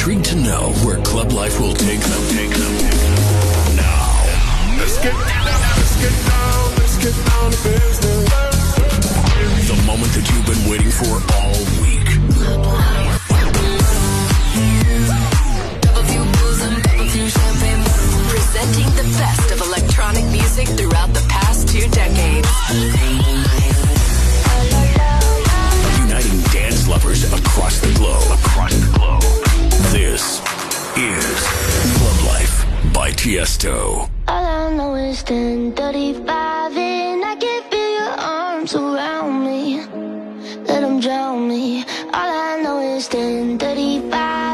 intrigued to know where club life will take them. Take them, take them. Now, let's get down, let's get down, let's get down to business. The moment that you've been waiting for all week. Presenting the best of electronic music throughout the past two decades. Uniting dance lovers across the globe. Across the is Club Life by Tiesto. All I know is 1035 and I can feel your arms around me. Let them drown me. All I know is 1035.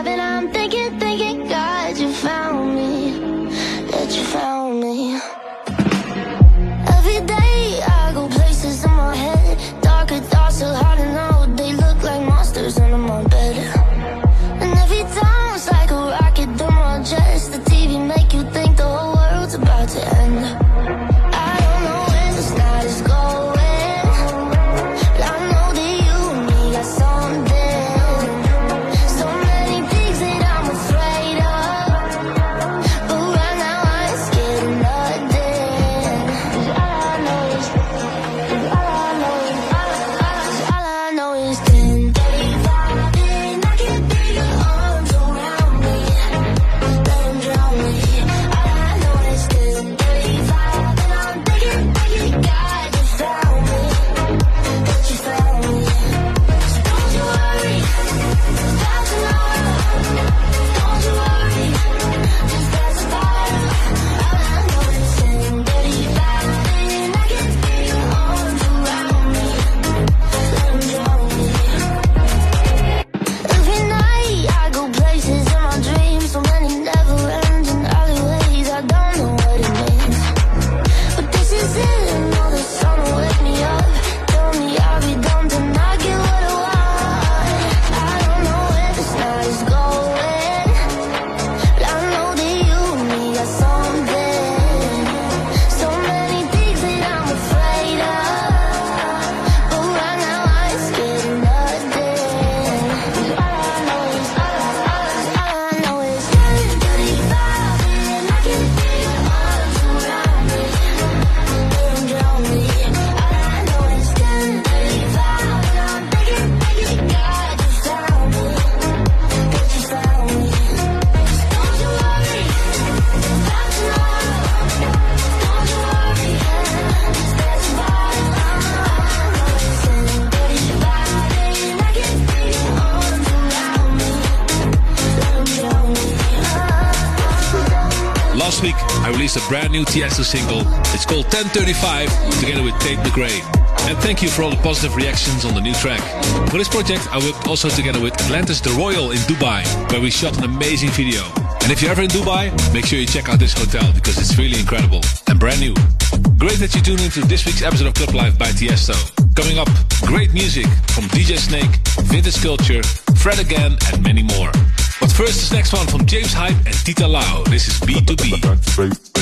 new Tiesto single. It's called 1035 together with Tate McRae. And thank you for all the positive reactions on the new track. For this project, I worked also together with Atlantis The Royal in Dubai, where we shot an amazing video. And if you're ever in Dubai, make sure you check out this hotel because it's really incredible and brand new. Great that you tuned into this week's episode of Club Life by Tiesto. Coming up, great music from DJ Snake, Vintage Culture, Fred again, and many more. But first, this next one from James Hype and Tita Lau. This is B2B.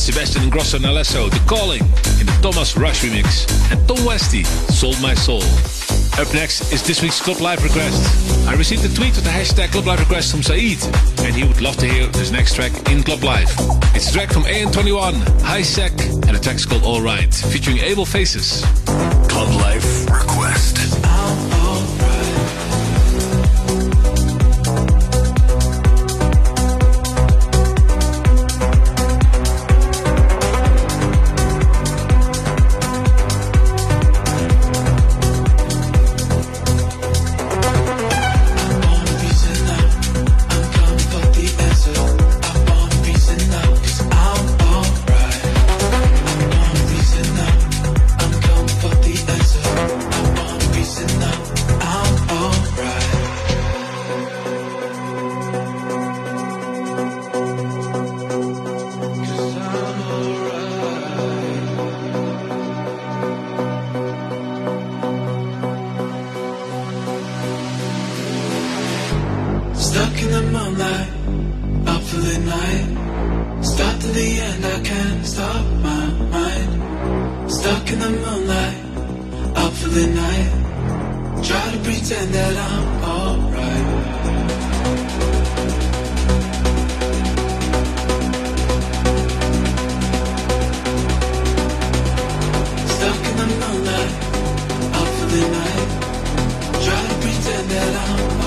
Sebastian Ingrosso and Alesso, The Calling in the Thomas Rush remix. And Tom Westy, Sold My Soul. Up next is this week's Club Life request. I received a tweet with the hashtag Club Life request from Saeed, and he would love to hear this next track in Club Life. It's a track from AN21, Hiisak, and the track's called Alright, featuring Able Faces. Club Life Stuck in the moonlight, out for the night. Try to pretend that I'm alright. Stuck in the moonlight, out for the night. Try to pretend that I'm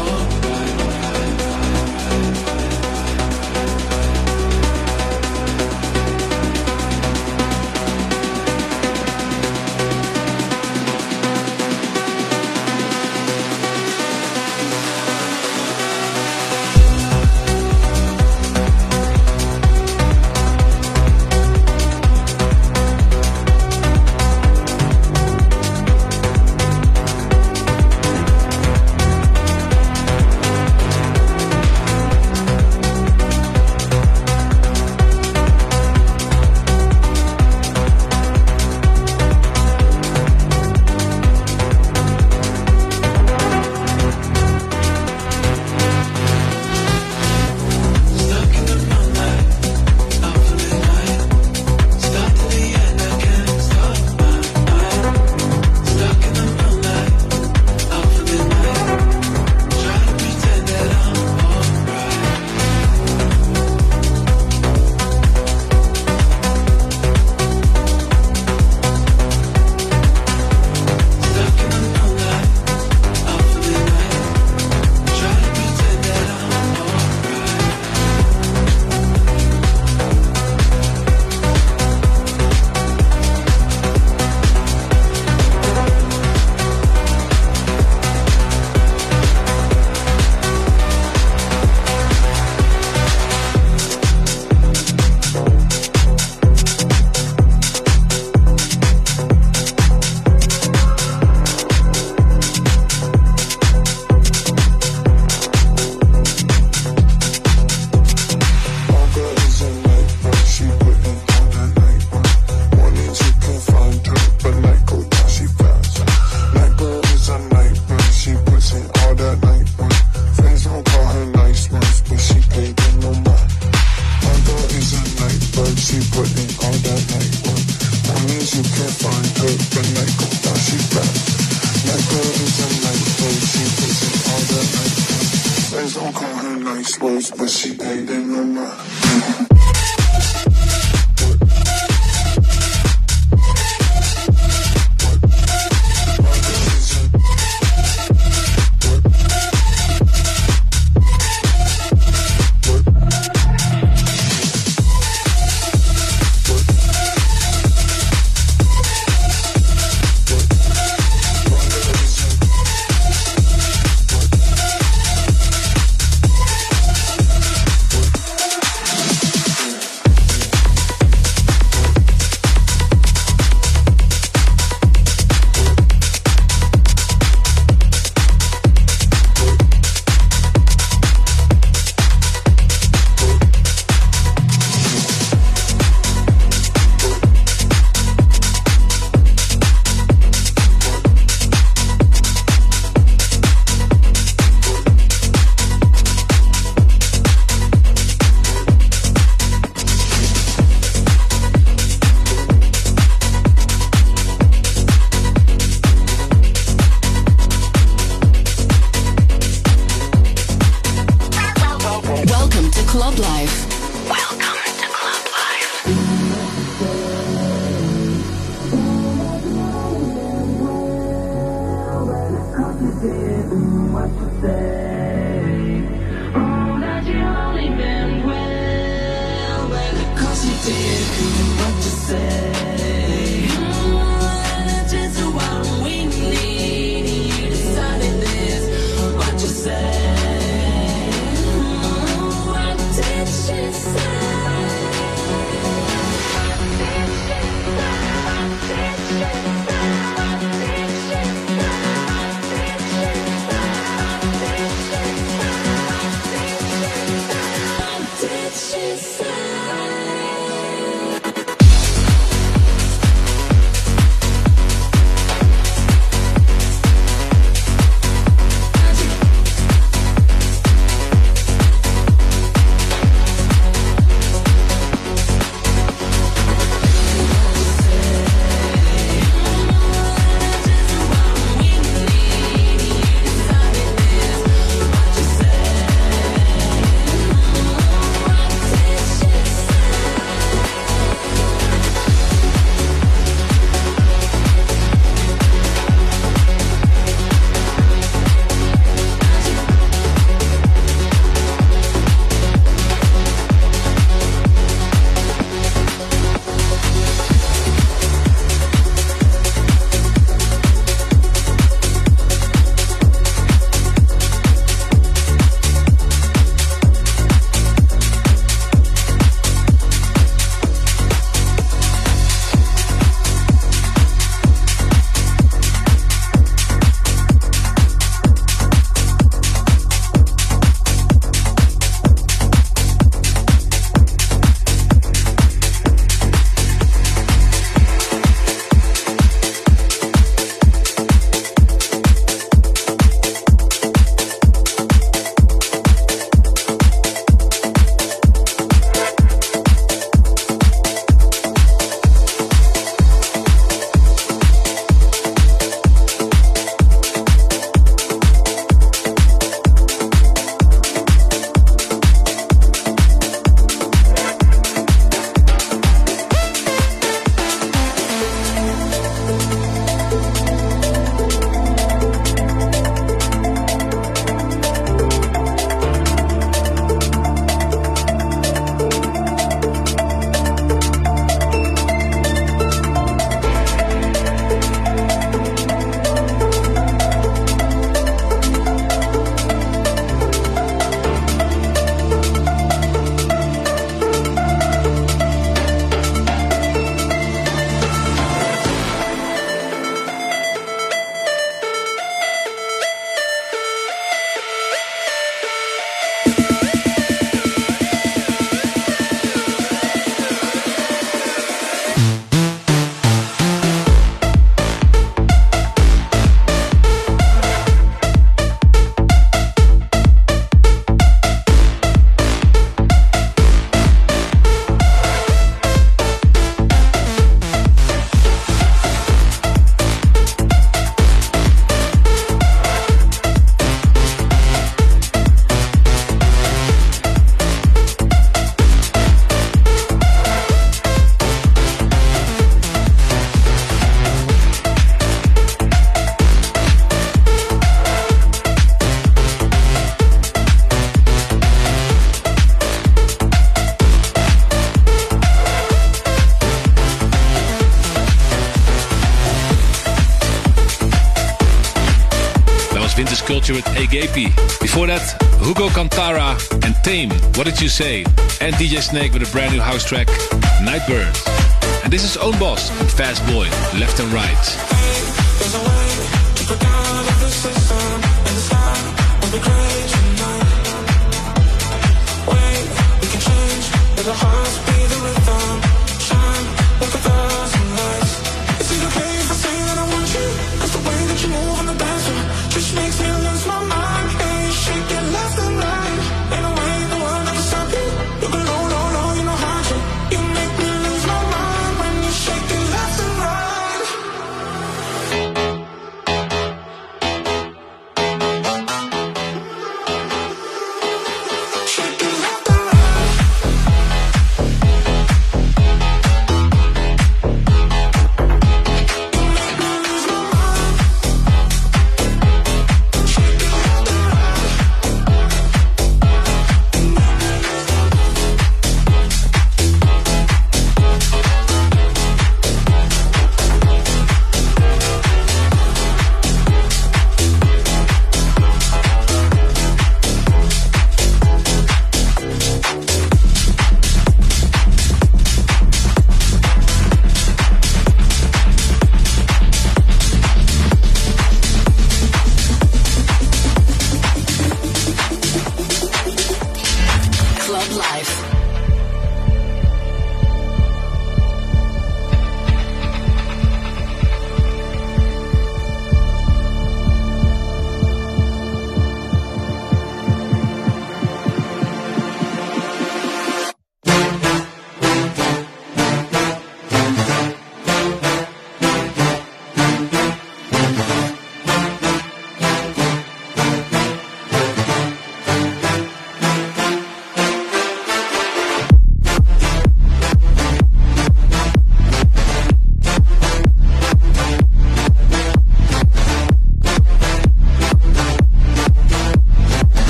Hugo Cantarra and Taim, What Did You Say? And DJ Snake with a brand new house track, Nightbird. And this is Öwnboss and Fast Boy, Left and Right.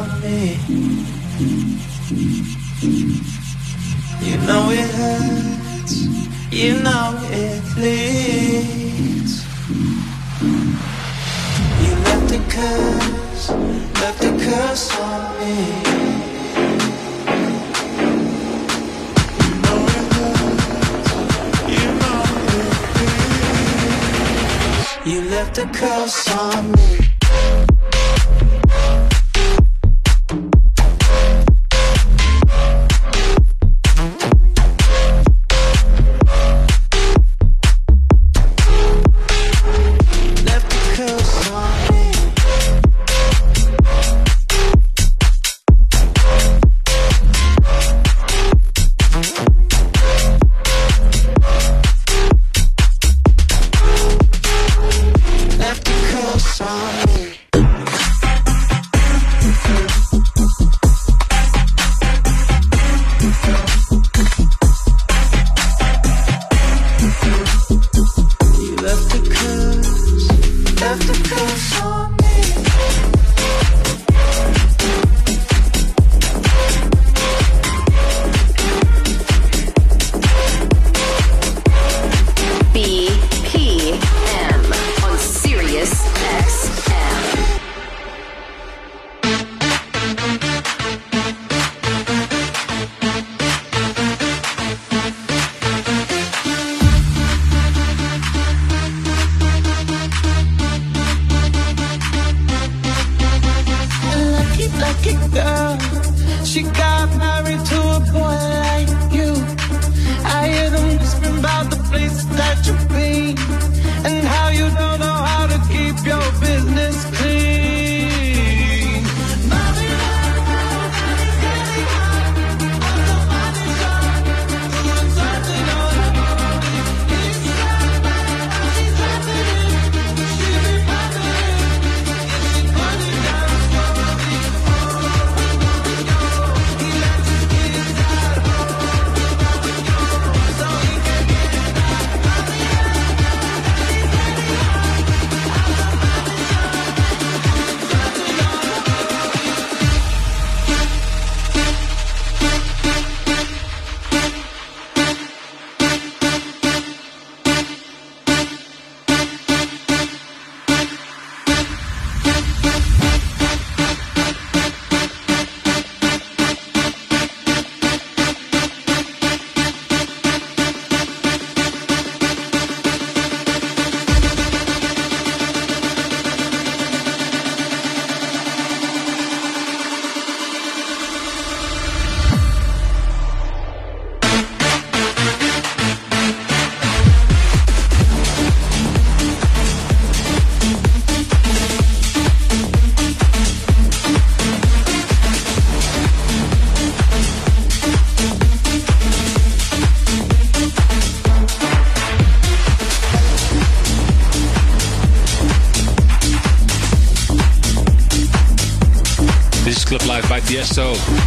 on me. You know it hurts, you know it bleeds. You left a curse, left a curse on me. You left a curse on me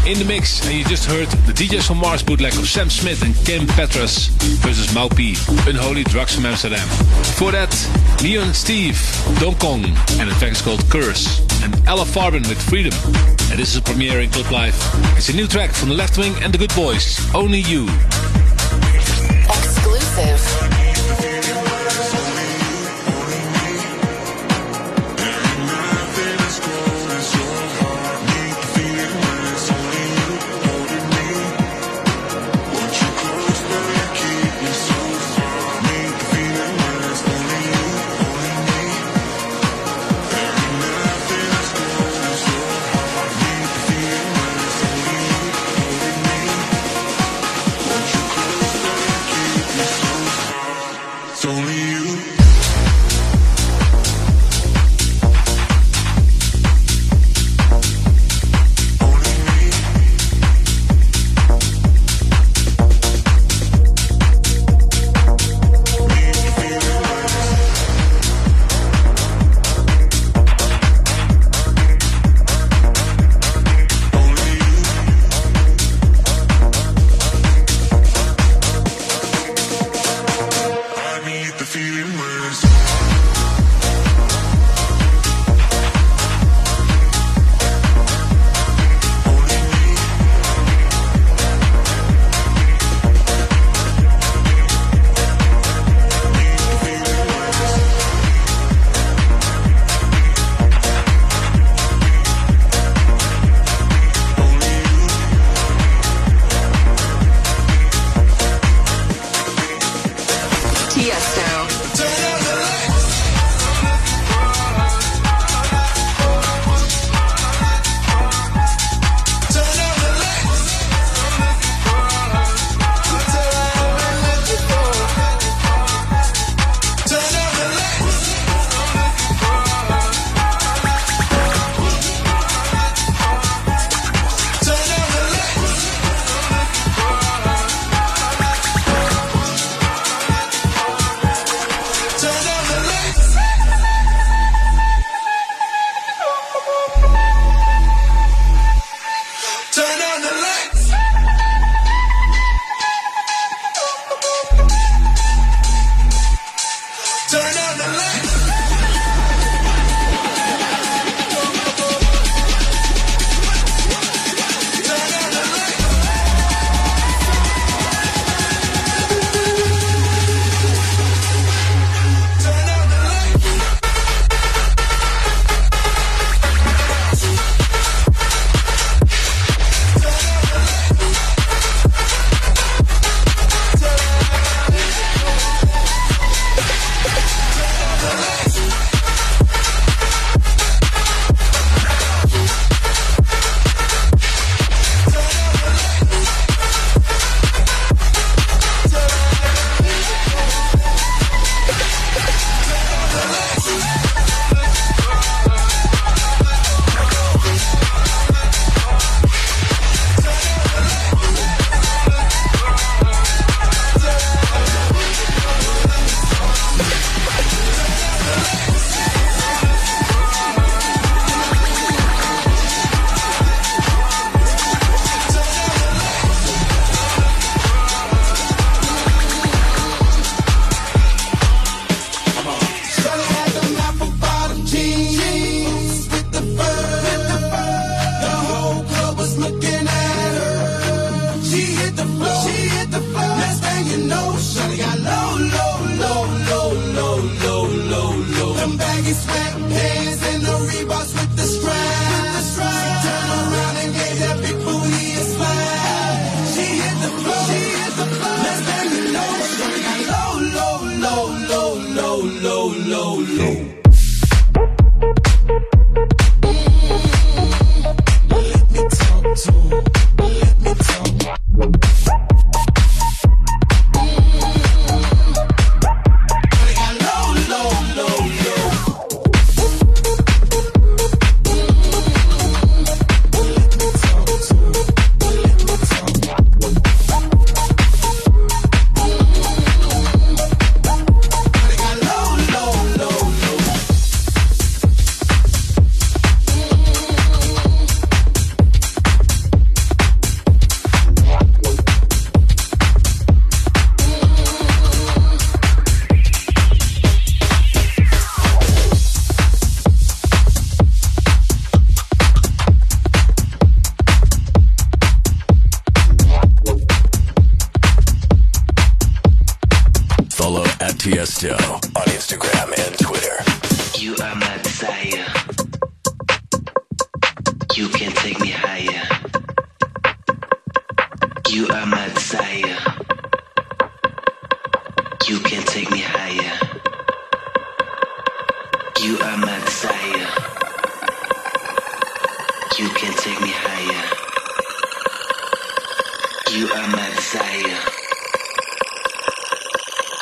in the mix. And you just heard the DJs from Mars bootleg of Sam Smith and Kim Petras versus Mau P. Unholy Drugs from Amsterdam. For that, Leon Steve, Don Kong, and a track is called Curse. And Ella Farben with Freedom. And this is a premiere in Club Life. It's a new track from The Left Wing and The Good Boys, Only You. Exclusive.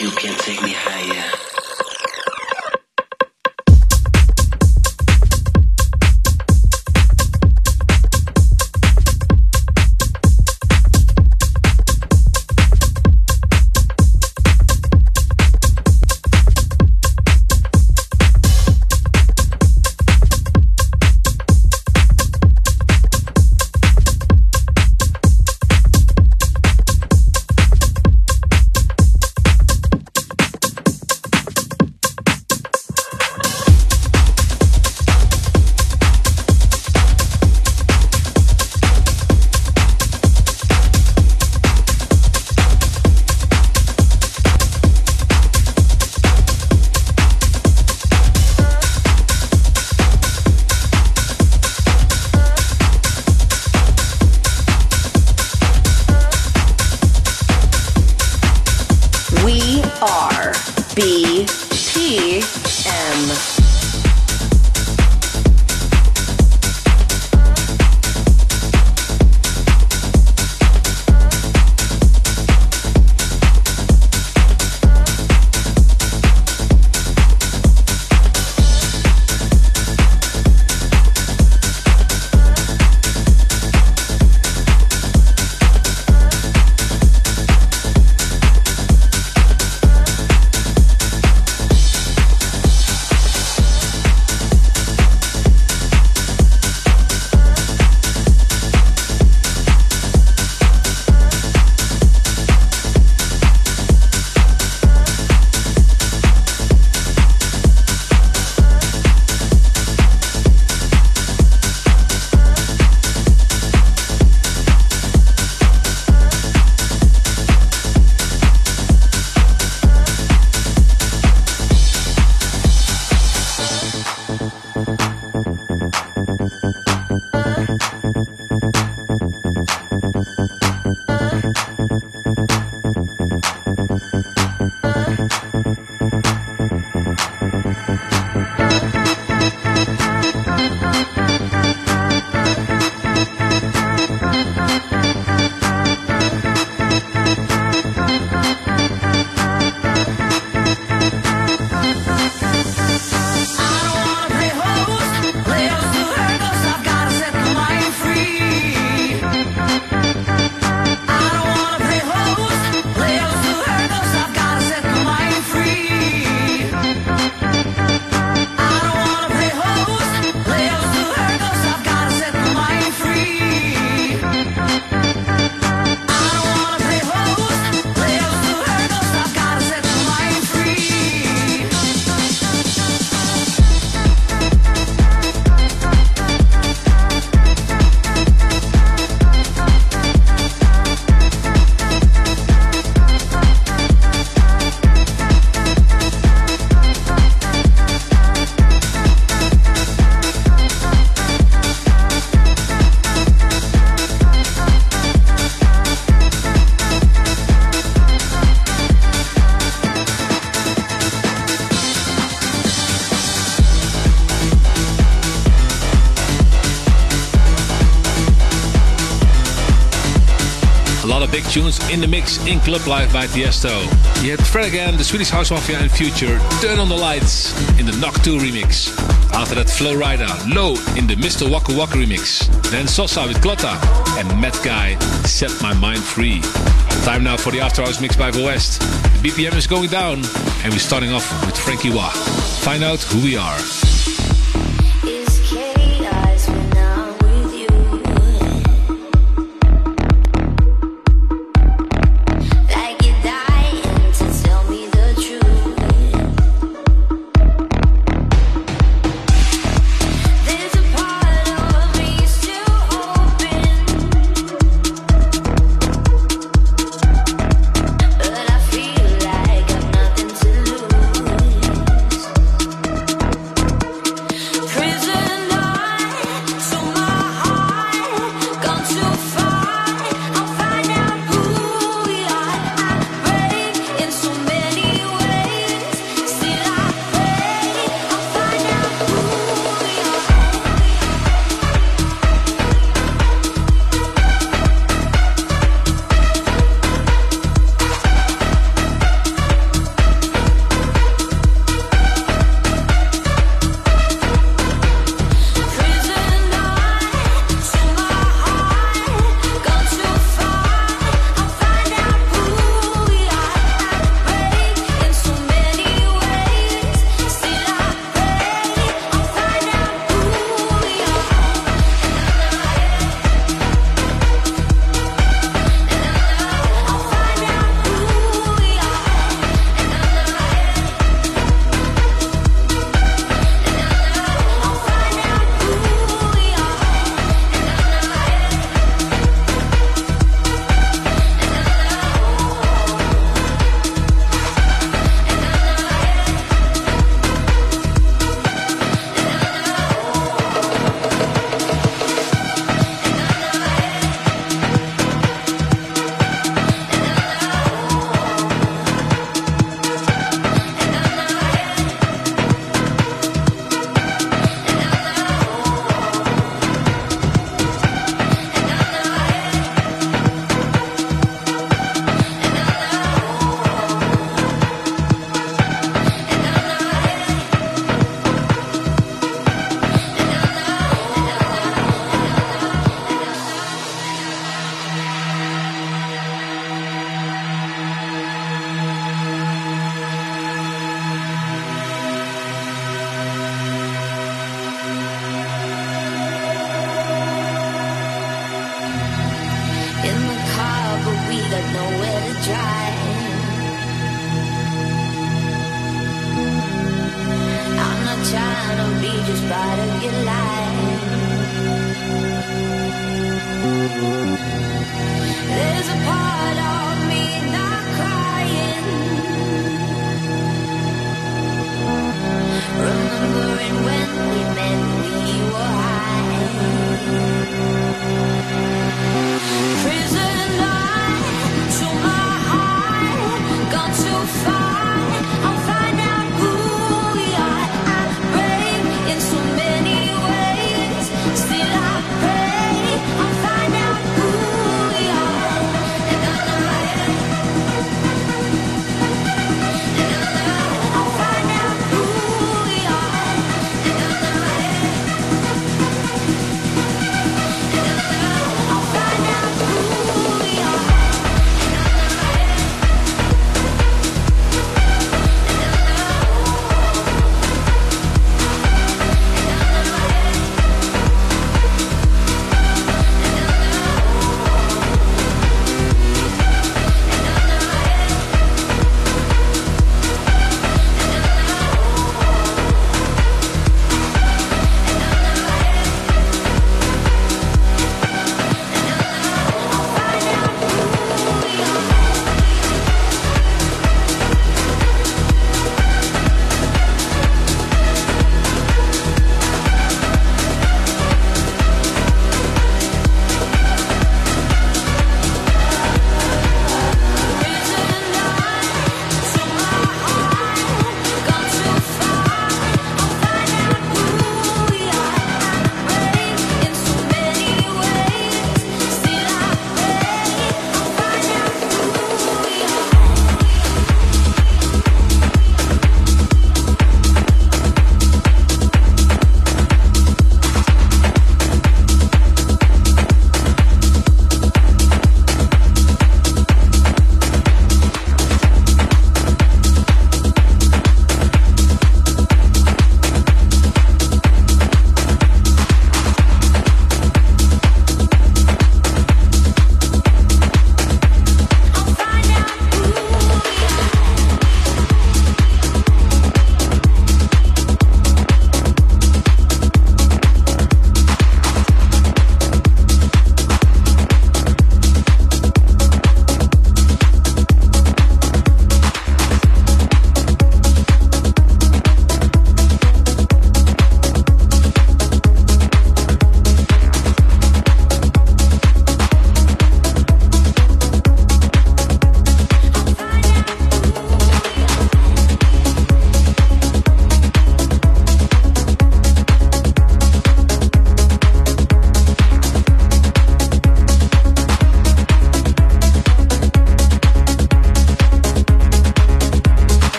You can take me higher. In the mix in Club Life by Tiesto. You had Fred again, the Swedish House Mafia and Future, Turn on the Lights in the Knock2 remix. After that, Flo Rida, Low in the Mr. Wakuwaku remix. Then Sosa with Clutta and Matt Guy, Set My Mind Free. Time now for the After Hours mix by The West. The BPM is going down and we're starting off with Franky Wah. Find out who we are.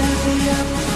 Love's in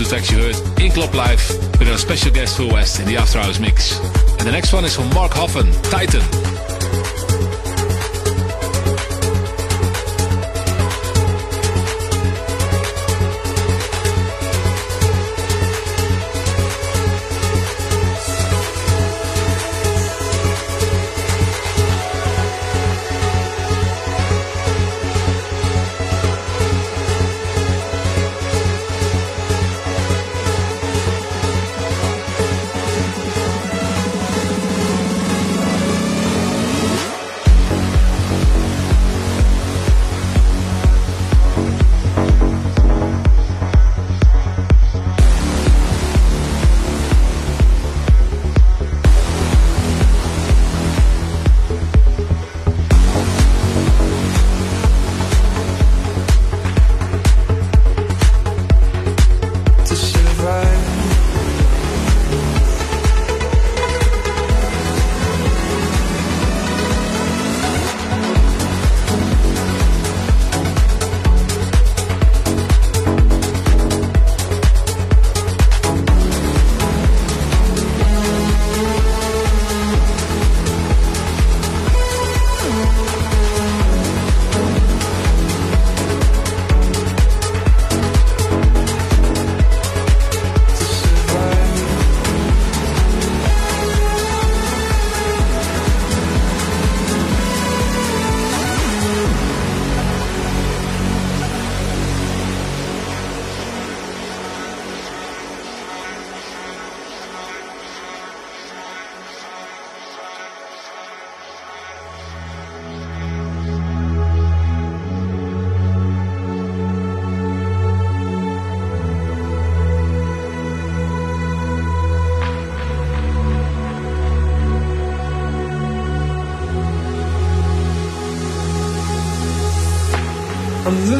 last tracks you heard in Club Life with our special guest Phil West in the After Hours mix. And the next one is from Mark Höffen, Titan.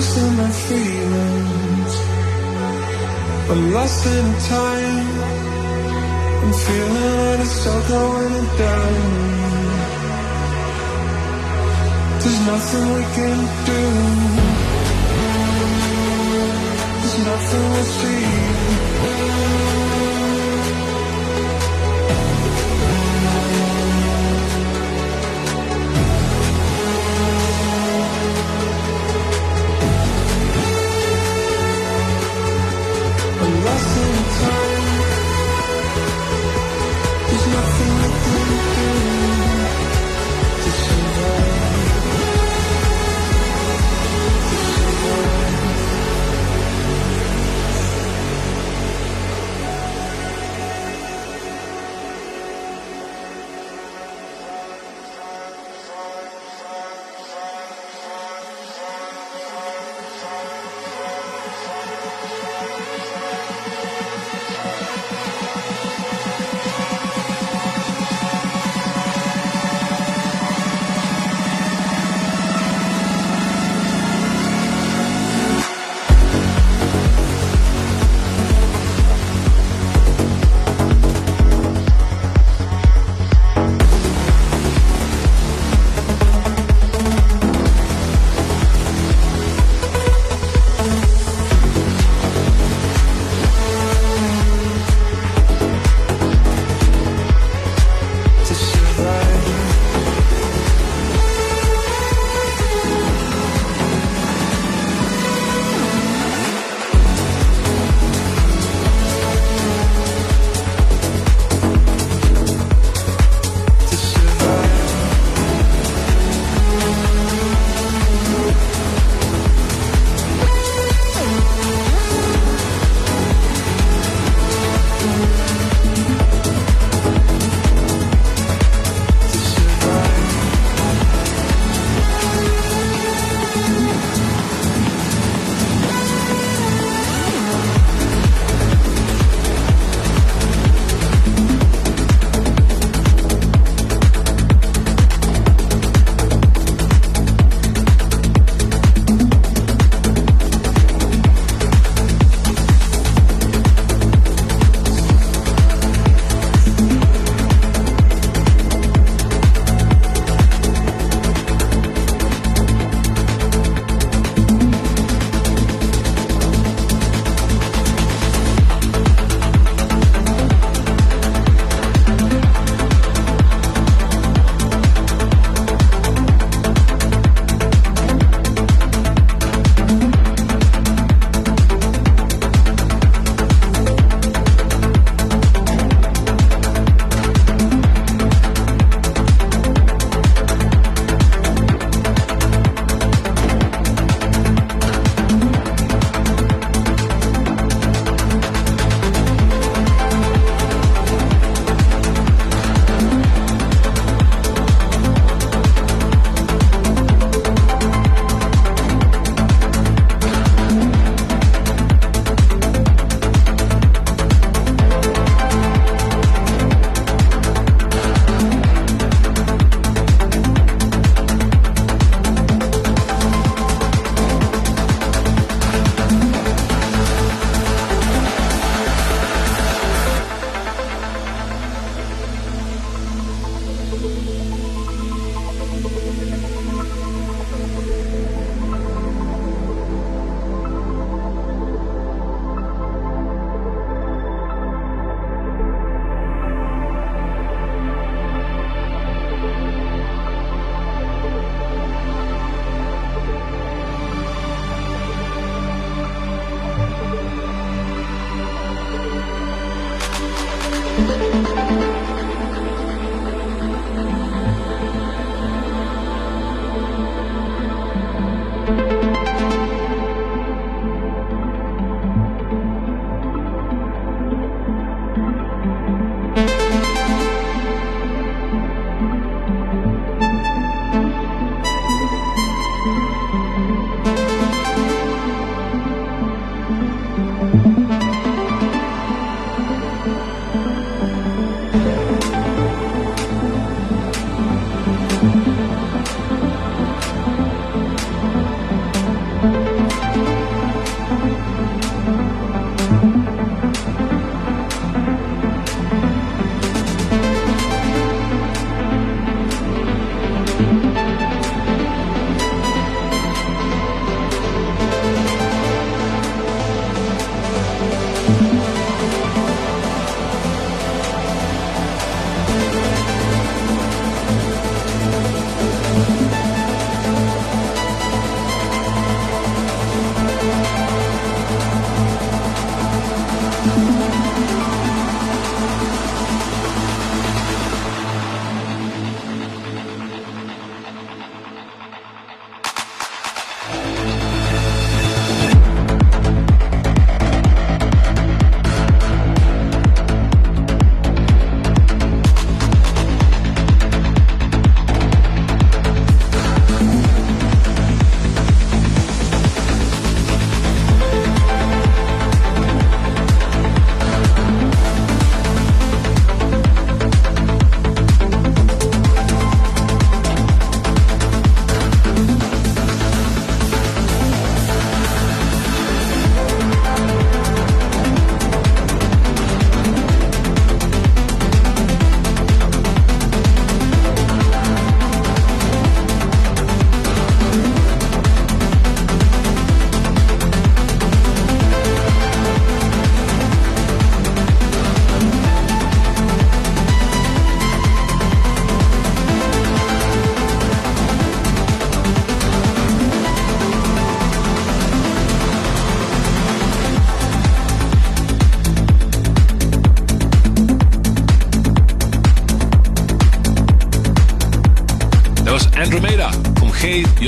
I'm losing my feelings. I'm lost in time. I'm feeling like it's all going down. There's nothing we can do. There's nothing we'll see.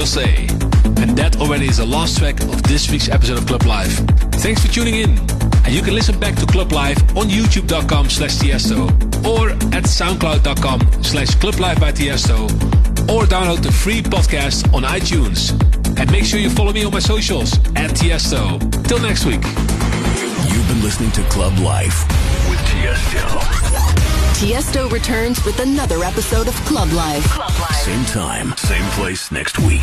Say. And that already is the last track of this week's episode of Club Life. Thanks for tuning in. And you can listen back to Club Life on youtube.com slash Tiesto or at soundcloud.com slash Club Life by Tiesto or download the free podcast on iTunes. And make sure you follow me on my socials at Tiesto. Till next week. You've been listening to Club Life with Tiesto. Tiesto returns with another episode of Club Life. Same time, same place next week.